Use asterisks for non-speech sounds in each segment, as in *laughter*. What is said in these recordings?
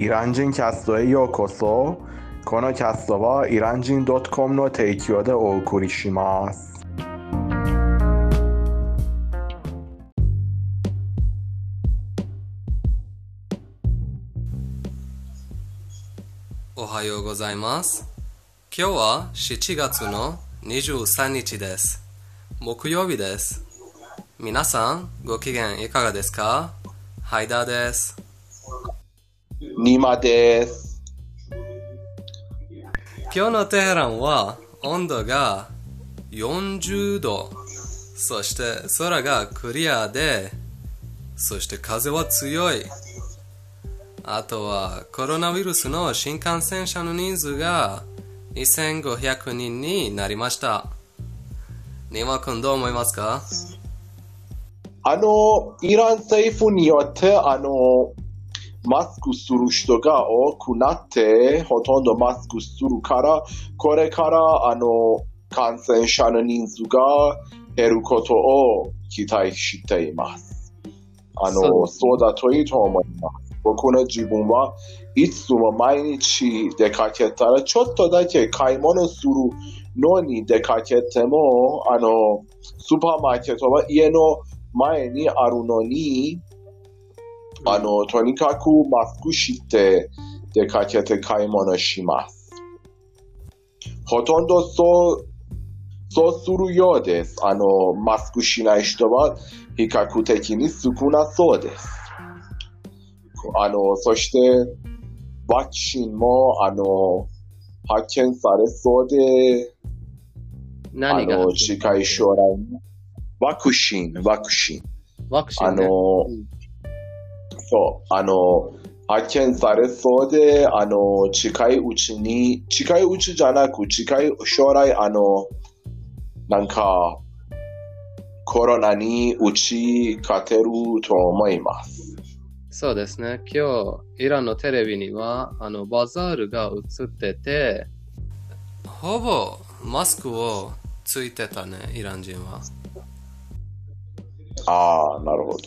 イラン人キャストへようこそ。このキャストはイラン人 .com の提供でお送りします。おはようございます。今日は7月の23日です。木曜日です。皆さん、ご機嫌いかがですかハイダーです。ニマです。今日のテヘランは温度が40度、そして空がクリアで、そして風は強い。あとはコロナウイルスの新感染者の人数が2500人になりました。ニマ君どう思いますか？あの、イラン政府によって、あの、マスクする人が多くなって、ほとんどマスクするから、これから、あの、感染者の人数が減ることを期待しています。あの、そうだといいと思います。僕の自分はいつも毎日出かけたら、ちょっとだけ買い物するのに出かけても、あの、スーパーマーケットは家の前にあるのに、あの、とにかくマスクして出かけて買い物します。ほとんどそう、そうするようです。あの、マスクしない人は比較的に少なそうです。あの、そして、ワクチンも、あの、発見されそうで、あ何がの、近い将来に、ワクチン、ワクチン。ワクチン、あね、の、うんそう、あの、発見されそうで、あの、近いうちに、近いうちじゃなく、近い将来、あの、なんか、コロナに打ち勝てると思います。そうですね。今日、イランのテレビには、あの、バザールが映ってて、ほぼマスクをついてたね、イラン人は。ああ、なるほど。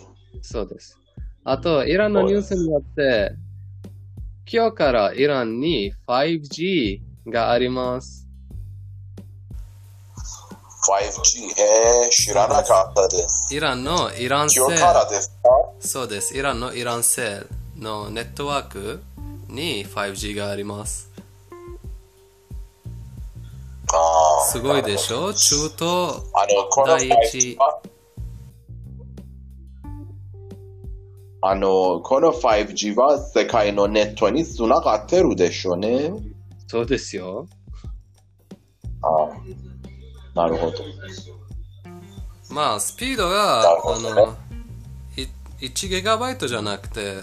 そうです。あと、イランのニュースによって、今日からイランに 5G があります。5G、えー、知らなかったです。イランのイラン製今日からですか？そうです。イランのイラン製のネットワークに 5G があります。ああ。すごいでしょ？中東、第一あの、この 5G は世界のネットにつながってるでしょうね。そうですよ。ああなるほど。まあ、スピードが、ねあの、い1ギガバイトじゃなくて、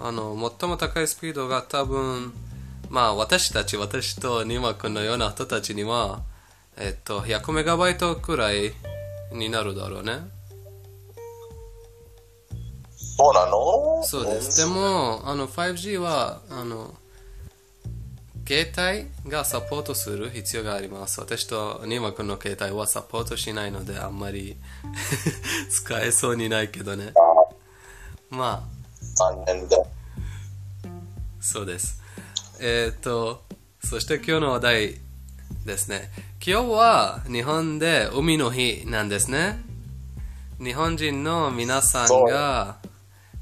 あの、最も高いスピードが多分、まあ、私たち、私とニマ君のような人たちには、えっと、100メガバイトくらいになるだろうね。そうなの？そうです。でも、あの、5G は、あの、携帯がサポートする必要があります。私とニマ君の携帯はサポートしないので、あんまり *laughs* 使えそうにないけどね。まあ、残念で。そうです。えっ、と、そして今日の話題ですね。今日は日本で海の日なんですね。日本人の皆さんが、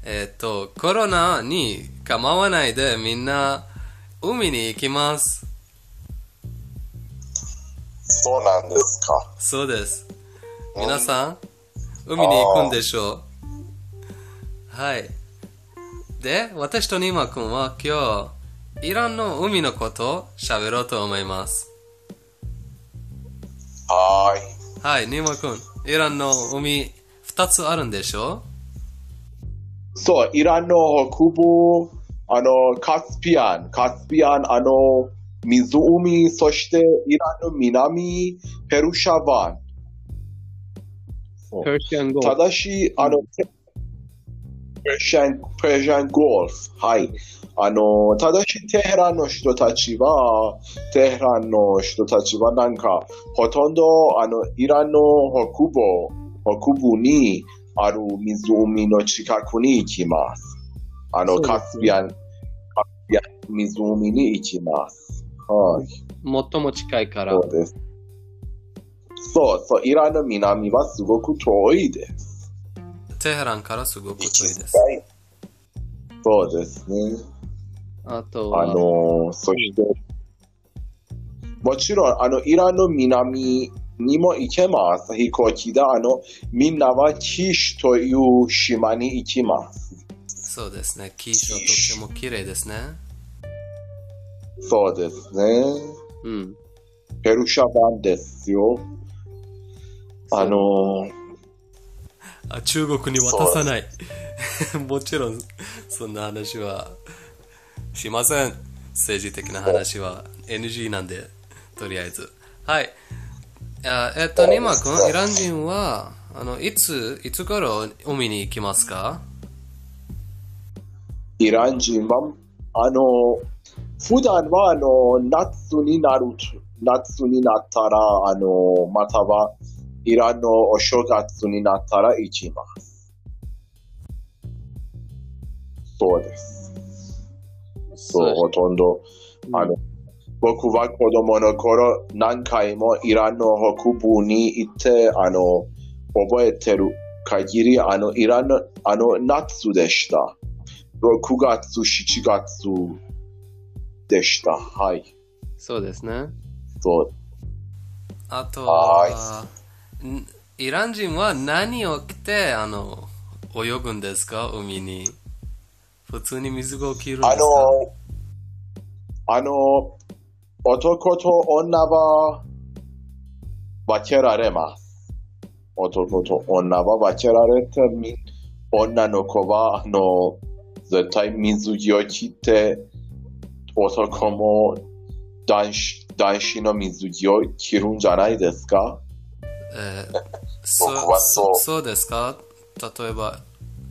えっ、と、コロナに構わないでみんな海に行きます。そうなんですか。そうです。皆さん、海に行くんでしょう。はい。で、私とニマ君は今日、イランの海のことを喋ろうと思います。はーい。はい、ニマ君、イランの海2つあるんでしょそう、イランの北部、あの、カスピアン、カスピアン、あの、湖、そしてイランの南、ペルシャ湾。ただし、あの、ペルシャン、ペルシャンゴルフ。はい。あの、ただし、テヘランの人たちは、テヘランの人たちはなんか、ほとんど、あの、イランの北部、北部にある湖の近くに行きます。あの、カスピアン、カスいや、湖に行きます。はい。最も近いからそ。うです。そうそう、イランの南はすごく遠いです。テヘランからすごく遠いです。そうですね。あとは、あのー、そして、もちろん、あの、イランの南にも行けます。飛行機で、あの、みんなはキシという島に行きます。そうですね。キーショとっても綺麗ですね。そうですね。うん。ペルシャ版ですよ。あのー、あ中国に渡さない。もちろん、そんな話はしません。政治的な話は NG なんで、とりあえず。はい。あえっと、ニマ君、イラン人は、あの、いつ、いつ頃海に行きますか？イラン人は、あの、普段は、あの、夏になると、夏になったら、あの、または、イランのお正月になったら行きます。そうです。そう、ほとんど、あの、僕は子供の頃、何回もイランの北部に行って、あの、覚えてる限り、あの、イランの、あの、夏でした。6月、7月でした。はい。そうですね。そう。あとはイラン人は何を着て、あの、泳ぐんですか海に。普通に水着を着るんですかあの、あの、男と女は分けられます。男と女は分けられて、み女の子は、あの、絶対水着を着て、男も男子男子の水着を着るんじゃないですか？えーそ僕はそう。そうですか？例えば、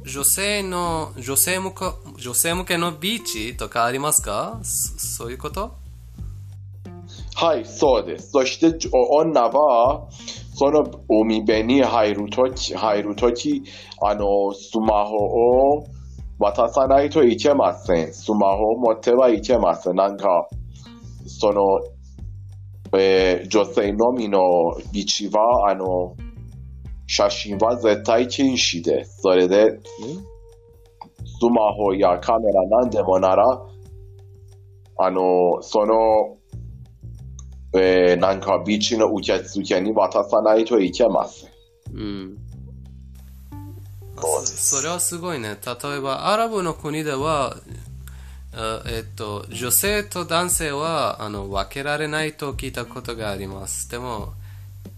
女性の、女性向け、女性向けのビーチとかありますか？そそういうこと？はい、そうです。そして、お女は、その海辺に入るとき、入るとき、あの、スマホを渡さないといけません。スマホを持ってはいけません。なんか、その、えー女性のみのビーチは、あの、写真は絶対禁止です。それで、スマホやカメラなんでもなら、あの、その、えーなんかビーチの受付に渡さないといけません。うん。そうでそそれはすごいね。例えば、アラブの国では、あえっと、女性と男性はあの分けられないと聞いたことがあります。でも、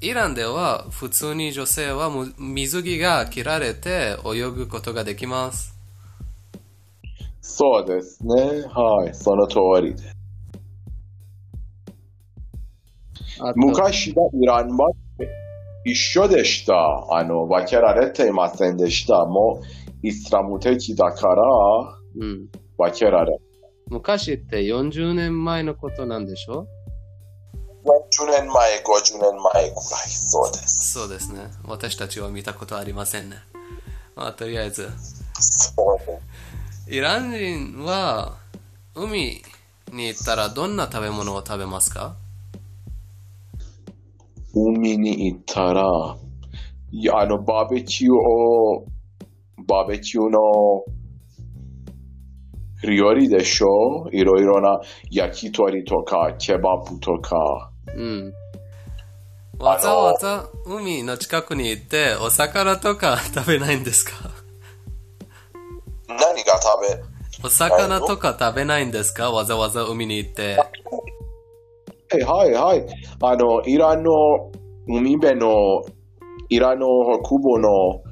イランでは普通に女性はむ水着が着られて泳ぐことができます。そうですね。はい、その通りです。昔のイランは一緒でした。あの、分けられていませんでした。もう、イスラム的だから、うん、分けられ。昔って40年前のことなんでしょ40年前、50年前ぐらい、そうです。そうですね。私たちは見たことありませんね。まあ、とりあえず。そうですイラン人は海に行ったらどんな食べ物を食べますか海に行ったら、いや、あの、バーベキューを、バーベキューの料理でしょ？いろいろな焼き鳥とか、ケバブとか。うん。わざわざ海の近くに行ってお魚とか *laughs* 食べないんですか？何が食べ？お魚とか食べないんですか？わざわざ海に行って。はいはいはい。あの、イランの海辺の、イランの北部の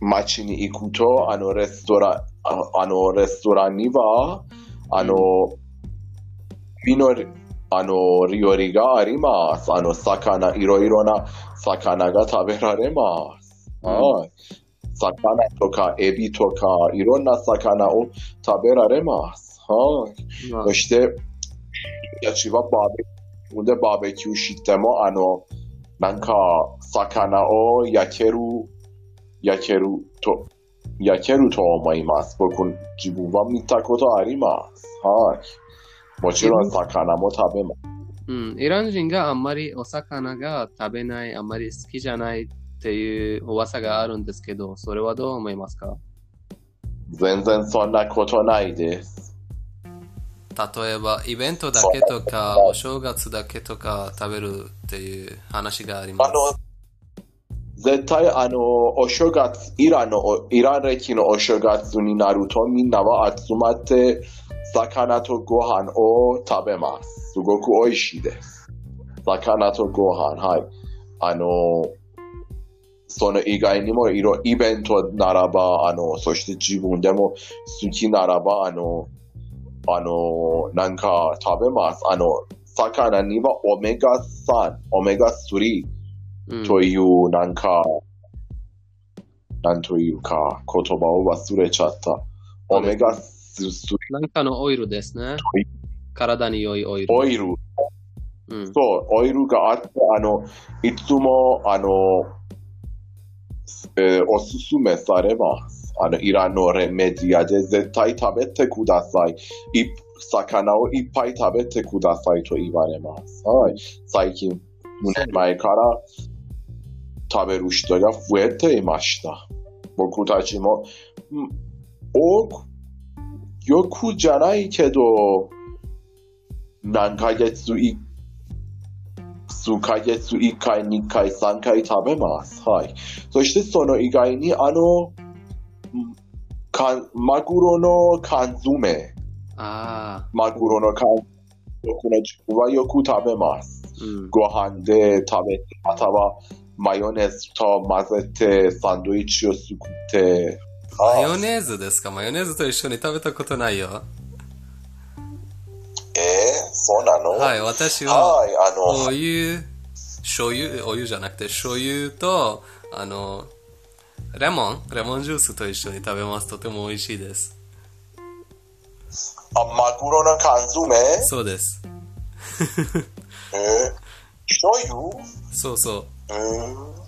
町に行くと、あの、レストラン、ああの、レストランには、あの、海の、あの、料理があります。あの、魚、いろいろな魚が食べられます。はい。魚とかエビとか、いろんな魚を食べられます。はい。まあそして、たちはバーベでバーベキューしても、あの、なんか、魚を焼ける、焼けると、焼けると思います。僕、自分は見たことあります。はい。もちろん魚も食べます。うん、イラン人があんまりお魚が食べない、あんまり好きじゃないっていう噂があるんですけど、それはどう思いますか全然そんなことないです。例えば、イベントだけとか、お正月だけとか食べるっていう話があります。あの、絶対あの、お正月、イランの、イラン歴のお正月になるとみんなは集まって、魚とご飯を食べます。すごく美味しいです。魚とご飯、はい。あの、その以外にもいろイベントならば、あの、そして自分でも好きならば、あの、あの、なんか食べます。あの、魚にはオメガ3、オメガ3、うんという、なんか、なんというか、言葉を忘れちゃった。オメガ3なんかのオイルですね。体に良いオイル。オイル、うん、そう、オイルがあって、あの、いつも、あの、えーおすすめされます。あの、イランのメディアで絶対食べてください。い魚をいっぱい食べてくださいと言われます。はい。最近、2年前から食べる人が増えていました。僕たちも、うん多く、よくじゃないけど、何ヶ月い、数ヶ月1回、2回、3回食べます。はい。そしてその以外に、あの、うんかんマグロの缶詰、あマグロの缶詰、はよく食べます。あ、うん。ご飯で食べて、またはマヨネーズと混ぜて、サンドイッチを作って、マヨネーズですかマヨネーズと一緒に食べたことないよ。えー、そうなのはい、私は、はい、あの、お湯、醤油、お湯じゃなくて醤油と、あの、レモン、レモンジュースと一緒に食べます。とても美味しいです。あマグロの缶詰？そうです。*laughs* え？ー、醤油？そうそう。え？ー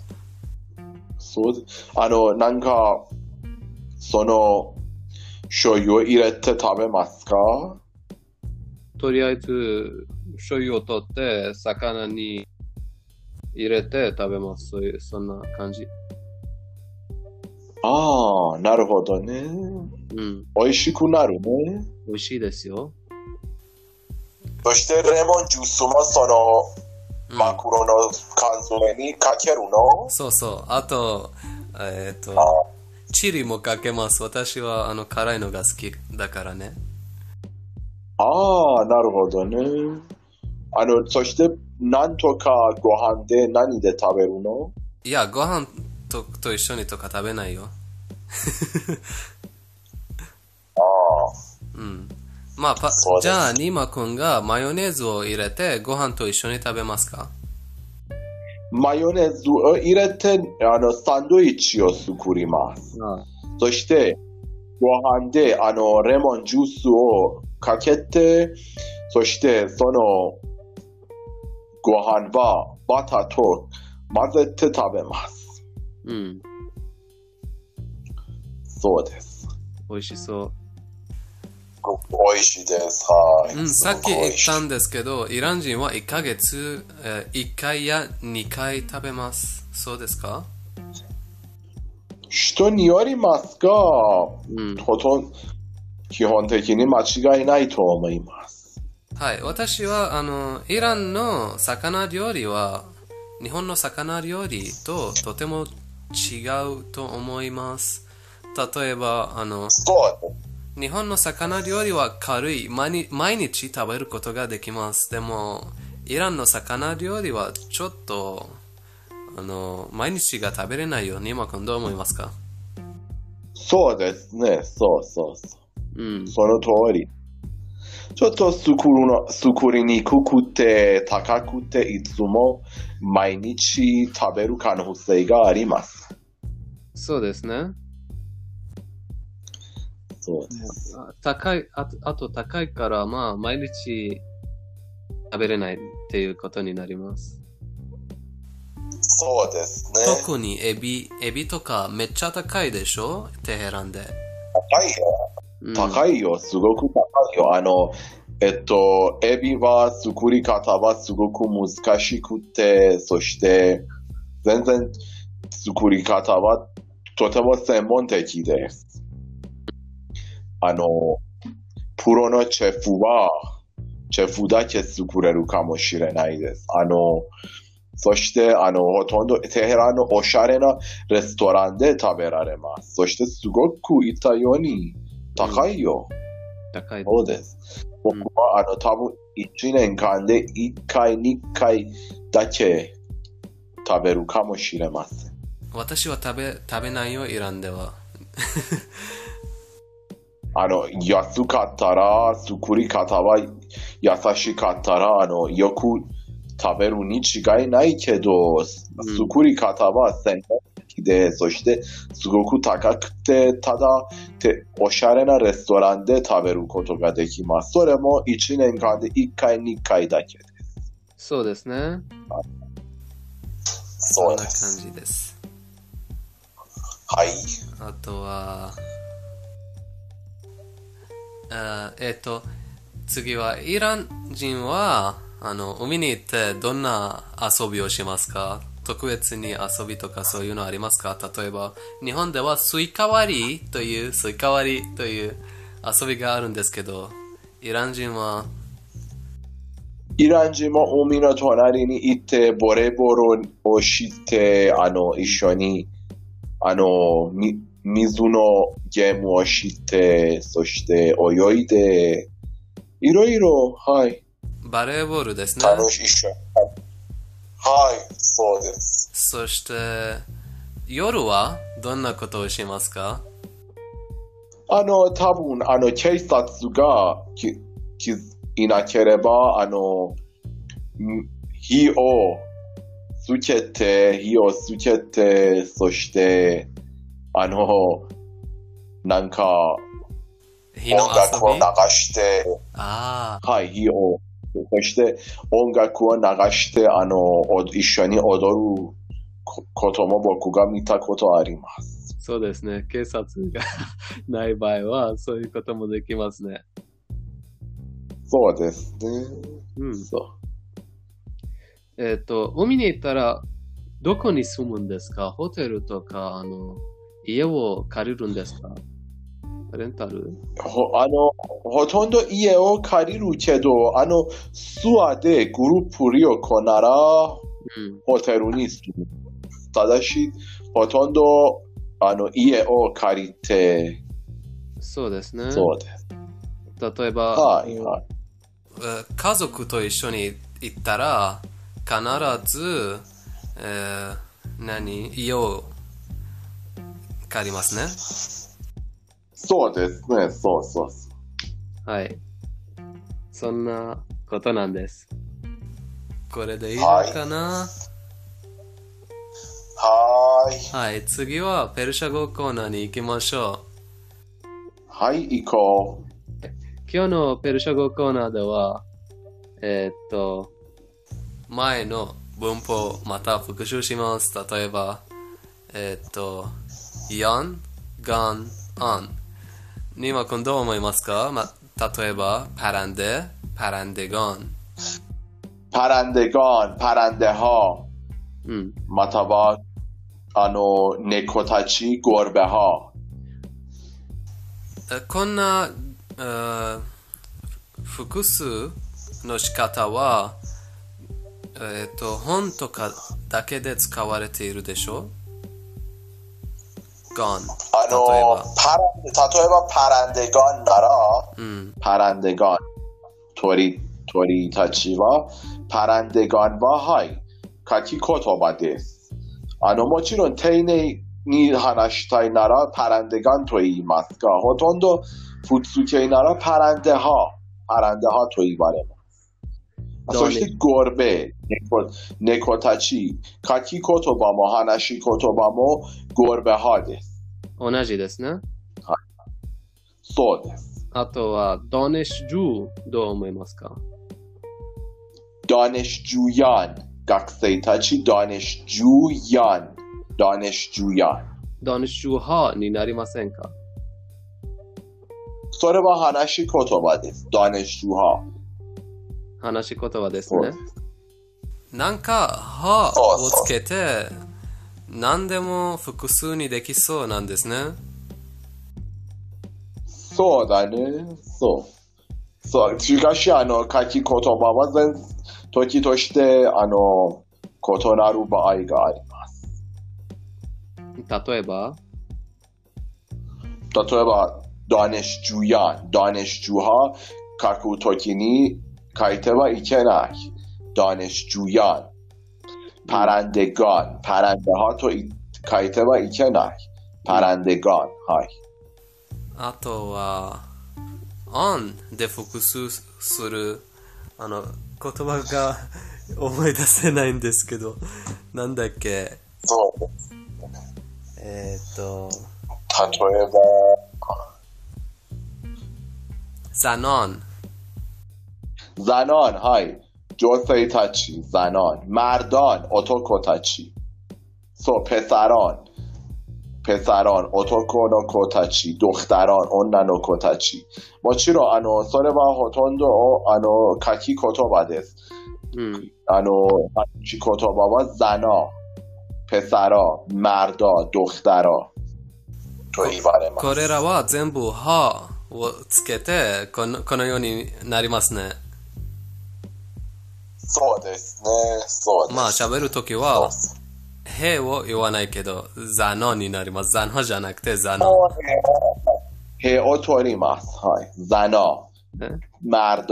そうで、あの、なんか、その、醤油を入れて食べますか？とりあえず、醤油を取って、魚に入れて食べます。そういう、そんな感じ。ああ、なるほどね。うん。美味しくなるね。美味しいですよ。そしてレモンジュースもその、うんマグロの缶詰にかけるの？そうそう。あと、えっ、あと、チリもかけます。私は、あの、辛いのが好きだからね。ああ、なるほどね。あの、そして、なんとかご飯で何で食べるの？いや、ご飯とと一緒にとか食べないよ。ああ、うん。まあ、パじゃあ、ニーマ君がマヨネーズを入れて、ご飯と一緒に食べますか？マヨネーズを入れて、あの、サンドイッチを作ります。あそして、ご飯で、あの、レモンジュースをかけて、そして、その、ご飯はバターと混ぜて食べます。うん。そうです。美味しそう。美味しいです。はい。うん、さっき言ったんですけど、イラン人は1ヶ月、えー1回や2回食べます。そうですか？人によりますが、うん。ほとんど、基本的に間違いないと思います。はい。私は、あの、イランの魚料理は、日本の魚料理ととても違うと思います。例えば、あの。日本の魚料理は軽い。毎日毎日食べることができます。でも、イランの魚料理はちょっと、あの、毎日が食べれないように、今君どう思いますか？そうですね。そうそうそう。うん。その通り。ちょっと作るの、作りにくくて、高くて、いつも毎日食べる可能性があります。そうですね。そうです。あ高いあと、あと高いから、まあ、毎日食べれないっていうことになります。そうですね。特にエビ、エビとかめっちゃ高いでしょテヘランで。高いよ。うん高いよ。すごく高いよ。あの、えっと、エビは作り方はすごく難しくて、そして、全然作り方はとても専門的です。あの、プロのチェフは、チェフだけ作れるかもしれないです。あの、そして、あの、ほとんどテヘランのおしゃれなレストランで食べられます。そして、すごく言ったように、高いよ。高いそうです。僕は、あの、多分、1年間で1回、2回だけ食べるかもしれません。私は食べ、食べないよ、イランでは。*laughs* あの、安かったら、作り方は優しかったら、あの、よく食べるに違いないけど、作り方は専門的で、そして、すごく高くて、ただ、ておしゃれなレストランで食べることができます。それも1年間で1回、2回だけです。そうですね。そんな感そうです。じです。はい。あとは、あえっ、と、次は、イラン人は、あの、海に行ってどんな遊びをしますか？特別に遊びとかそういうのありますか？例えば、日本ではスイカ割りという、スイカ割りという遊びがあるんですけど、イラン人は、イラン人も海の隣に行って、ボレーボールをして、あの、一緒に、あの、み水のゲームをして、そして泳いで、いろいろ、はい、バレーボールですね。楽しい。はい、そうです。そして、夜はどんなことをしますか？あの、多分、あの、警察がき、き、いなければ、あの、ん火をつけて、火をつけて、そして、あの、なんか、日の音楽を遊流びして、あはい、火を、そして音楽を流して、あの、お一緒に踊るこことも僕が見たことあります。そうですね。警察がない場合は、そういうこともできますね。そうですね。うん。そう。えっ、と、海に行ったら、どこに住むんですかホテルとか、あの、家を借りるんですかレンタル？ほあの、ほとんど家を借りるけど、あの、ツアーでグループ旅行なら、うん。ホテルに住む。ただし、ほとんど、あの、家を借りて、そうですね。そうです。例えば、はい、はい。えー家族と一緒に行ったら、必ず、えー何家を借りますね。そうですね、そうそうそはい。そんなことなんです。これでいいのかな？はーい。はい、次はペルシャ語コーナーに行きましょはい、行こう。う。今日のペルシャ語コーナーでは、えーっと、前の文法また復習します。例えば、えーっと、4、ガン、アン。ニマ君どう思いますか、ま、例えば、パランデ、パランデゴン。パランデゴン、パランデハ、うん。または、あの、猫たち、ゴルベハ。えこんな、えー複数の仕方は、えっ、と、本とかだけで使われているでしょ？?gone。あ例えのば、パランデ、例えばパランデゴンなら、うん。パランデゴン、鳥、鳥たちは、パラン از آشتی گربه نکوتاچی کاکی کتوبامو هانشی کتوبامو گربه ها دست آنجی دست نه؟ سو دست حتی و دانش جو دو اموی مسکا دانش گاکسی تا چی دانشجویان. جویان دانش جویان دانش جوها نی ناری مسکا با دست دانش 話し言葉ですね。なんか、はをつけて、何でも複数にできそうなんですね。そうだね。そう。そう。しかし、あの、書き言葉は全、時として、あの、異なる場合があります。例えば？例えば、ダネシュやダネシュは書くときに、けない。دانشجویان پرندگان پرنده ها تو ای- 書いてはいけない。پرندگان はい。あとは、on で複数する、あの、言葉が思い出せないんですけど、なんだっけ、そう。えっ、と、例えば、ザノン、 زنان های جوسه تاچی زنان مردان اتوکو تاچی سو پسران پسران اتوکو نو کوتاچی دختران اونن نو کوتاچی もちろんあのそれはほとんどあの書き言葉ですうん、あの書き言葉はザナペサラマダドクタラと言われますこれらは全部はをつけてこの、このようになりますね。 そうですね。そうです。まあ喋るときは、へを言わないけど、ザノンになります。ザノじゃなくてザノン。へを取ります。はい。ザナねマダ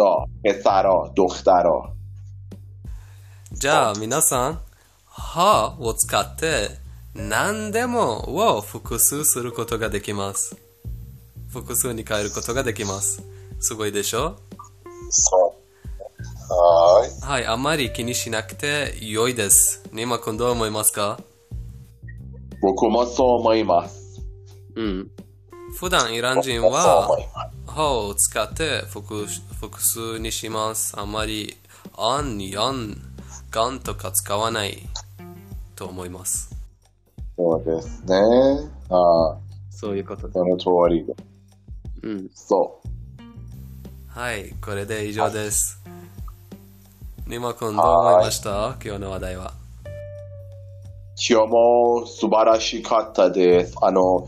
ペサラドクタラじゃあ皆さん、はを使って何でもを複数することができます。複数に変えることができます。すごいでしょ？そうはいはい、あまり気にしなくて良いです。ニマ君どう思いますか？僕もそう思いますうん。普段イラン人は思いますはを使って複複数にします。あまり、あん、やん、がんとか使わないと思います。そうですねああそういうことでその通りでうん。そうはい、これで以上です。ニマ君どう思いました？今日の話題は。今日も素晴らしかったです。あの、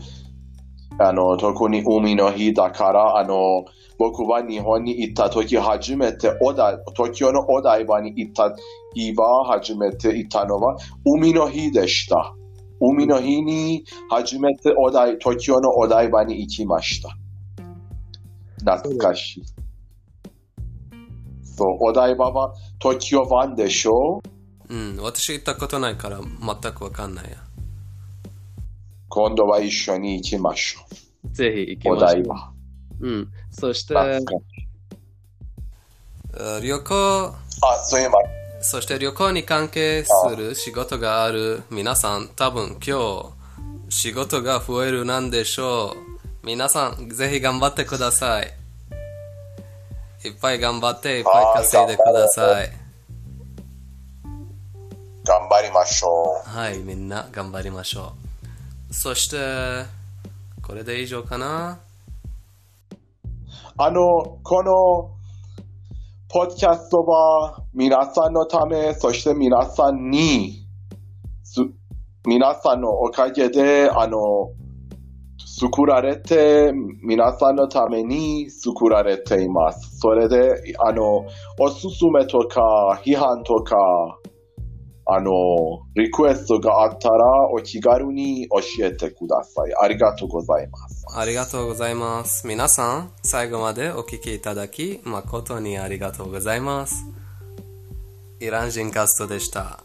あの、特に海の日だから、あの、僕は日本に行った時初めておだ、東京のお台場に行った日は初めて行ったのは海の日でした。海の日に初めてお台、東京のお台場に行きました。懐かしい。そう、お台場は東京湾でしょ？うん、私行ったことないから全くわかんないや。今度は一緒に行きましょぜひ行きう。おましょう。台場。うん。そして、旅行、あ、すいまそして旅行に関係する仕事がある皆さん、多分今日仕事が増えるなんでしょう。皆さん、ぜひ頑張ってください。いっぱい頑張って、いっぱい稼いでください。頑張りましょはい、みんな頑張りましょう。そして、これで以上かな？う。あの、この、ポッドキャストは皆さんのため、そして皆さんに、す皆さんのおかげで、あの、作られて、皆さんのために作られています。それで、あの、おすすめとか、批判とか、あの、リクエストがあったら、お気軽に教えてください。ありがとうございます。ありがとうございます。皆さん、最後までお聞きいただき、誠にありがとうございます。イラン人カストでした。